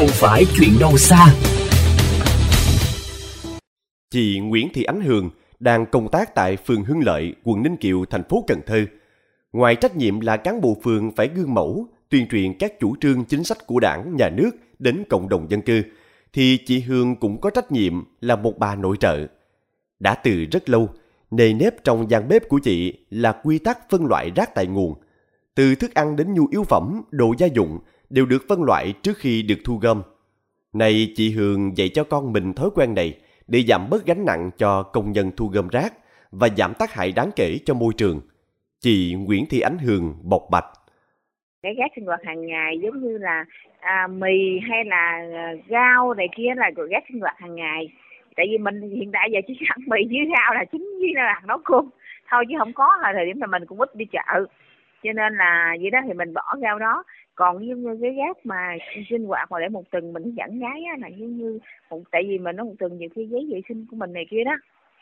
không phải chuyện đâu xa. Chị Nguyễn Thị Ánh Hường đang công tác tại phường Hưng Lợi, quận Ninh Kiều, thành phố Cần Thơ. Ngoài trách nhiệm là cán bộ phường phải gương mẫu, tuyên truyền các chủ trương chính sách của đảng, nhà nước đến cộng đồng dân cư, thì chị Hương cũng có trách nhiệm là một bà nội trợ. Đã từ rất lâu, nề nếp trong gian bếp của chị là quy tắc phân loại rác tại nguồn. Từ thức ăn đến nhu yếu phẩm, đồ gia dụng đều được phân loại trước khi được thu gom. Này chị Hương dạy cho con mình thói quen này để giảm bớt gánh nặng cho công nhân thu gom rác và giảm tác hại đáng kể cho môi trường. Chị Nguyễn Thị Ánh Hương bộc bạch. Cái rác sinh hoạt hàng ngày giống như là à, mì hay là à, rau này kia là rác sinh hoạt hàng ngày tại vì mình hiện tại giờ chỉ ăn mì với rau là chính với là nấu cơm thôi chứ không có là thời điểm là mình cũng ít đi chợ cho nên là vậy đó thì mình bỏ rau đó. Còn giống như cái rác mà sinh hoạt mà để một tuần mình dẫn gái á, là giống như một tại vì mình nó một tuần nhiều khi giấy vệ sinh của mình này kia đó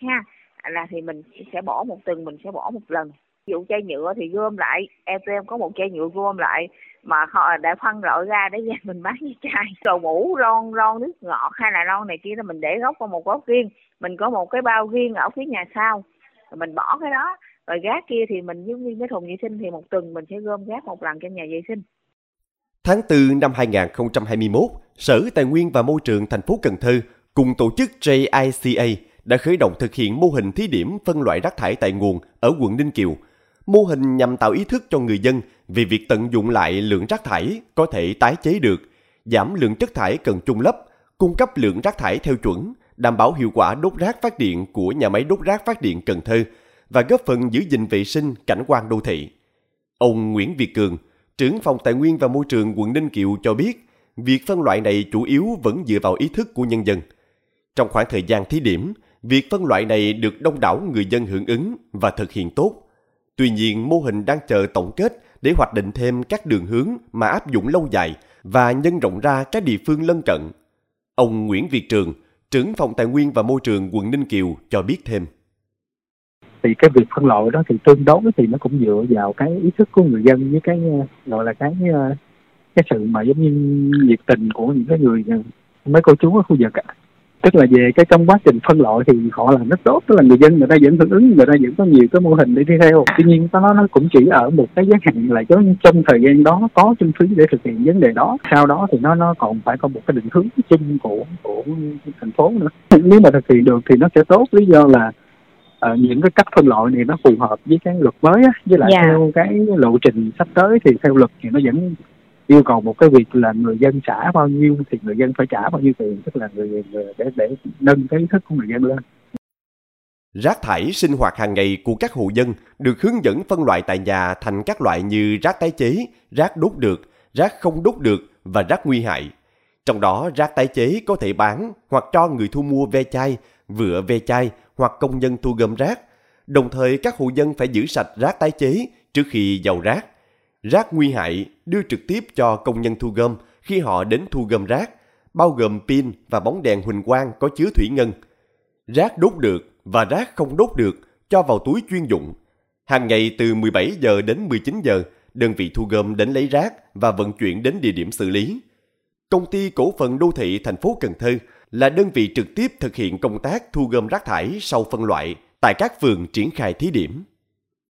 ha là thì mình sẽ bỏ một tuần mình sẽ bỏ một lần. Ví dụ chai nhựa thì gom lại em tụi em có một chai nhựa gom lại mà họ đã phân loại ra để ra mình bán với chai. Đồ mũ lon lon nước ngọt hay là lon này kia đó mình để gốc vào một góc riêng. Mình có một cái bao riêng ở phía nhà sau. Rồi mình bỏ cái đó rồi rác kia thì mình giống như cái thùng vệ sinh thì một tuần mình sẽ gom rác một lần cho nhà vệ sinh Tháng 4 năm 2021, Sở Tài nguyên và Môi trường thành phố Cần Thơ cùng tổ chức JICA đã khởi động thực hiện mô hình thí điểm phân loại rác thải tại nguồn ở quận Ninh Kiều. Mô hình nhằm tạo ý thức cho người dân về việc tận dụng lại lượng rác thải có thể tái chế được, giảm lượng chất thải cần chung lấp, cung cấp lượng rác thải theo chuẩn, đảm bảo hiệu quả đốt rác phát điện của nhà máy đốt rác phát điện Cần Thơ và góp phần giữ gìn vệ sinh cảnh quan đô thị. Ông Nguyễn Việt Cường, trưởng phòng Tài nguyên và Môi trường quận Ninh Kiều cho biết, việc phân loại này chủ yếu vẫn dựa vào ý thức của nhân dân. Trong khoảng thời gian thí điểm, việc phân loại này được đông đảo người dân hưởng ứng và thực hiện tốt. Tuy nhiên, mô hình đang chờ tổng kết để hoạch định thêm các đường hướng mà áp dụng lâu dài và nhân rộng ra các địa phương lân cận. Ông Nguyễn Việt Trường, trưởng phòng Tài nguyên và Môi trường quận Ninh Kiều cho biết thêm thì cái việc phân loại đó thì tương đối thì nó cũng dựa vào cái ý thức của người dân với cái, gọi là cái ờ, cái sự mà giống như nhiệt tình của những cái người ờ, mấy cô chú ở khu vực ạ. Tức là về cái trong quá trình phân loại thì họ làm rất tốt, tức là người dân người ta vẫn hưởng ứng, người ta vẫn có nhiều cái mô hình để đi theo. Tuy nhiên nó nó cũng chỉ ở một cái giới hạn là trong trong thời gian đó có kinh phí để thực hiện vấn đề đó. Sau đó thì nó nó còn phải có một cái định hướng chung của của thành phố nữa. Nếu mà thực hiện được thì nó sẽ tốt. Lý do là uh, những cái cách phân loại này nó phù hợp với cái luật mới á, với lại yeah. Dạ. theo cái lộ trình sắp tới thì theo luật thì nó vẫn yêu cầu một cái việc là người dân trả bao nhiêu thì người dân phải trả bao nhiêu tiền tức là người, người để để nâng cái ý thức của người dân lên Rác thải sinh hoạt hàng ngày của các hộ dân được hướng dẫn phân loại tại nhà thành các loại như rác tái chế, rác đốt được, rác không đốt được và rác nguy hại. Trong đó rác tái chế có thể bán hoặc cho người thu mua ve chai, vựa ve chai hoặc công nhân thu gom rác. Đồng thời các hộ dân phải giữ sạch rác tái chế trước khi giàu rác. Rác nguy hại đưa trực tiếp cho công nhân thu gom khi họ đến thu gom rác, bao gồm pin và bóng đèn huỳnh quang có chứa thủy ngân. Rác đốt được và rác không đốt được cho vào túi chuyên dụng. Hàng ngày từ 17 giờ đến 19 giờ, đơn vị thu gom đến lấy rác và vận chuyển đến địa điểm xử lý. Công ty cổ phần đô thị thành phố Cần Thơ là đơn vị trực tiếp thực hiện công tác thu gom rác thải sau phân loại tại các phường triển khai thí điểm.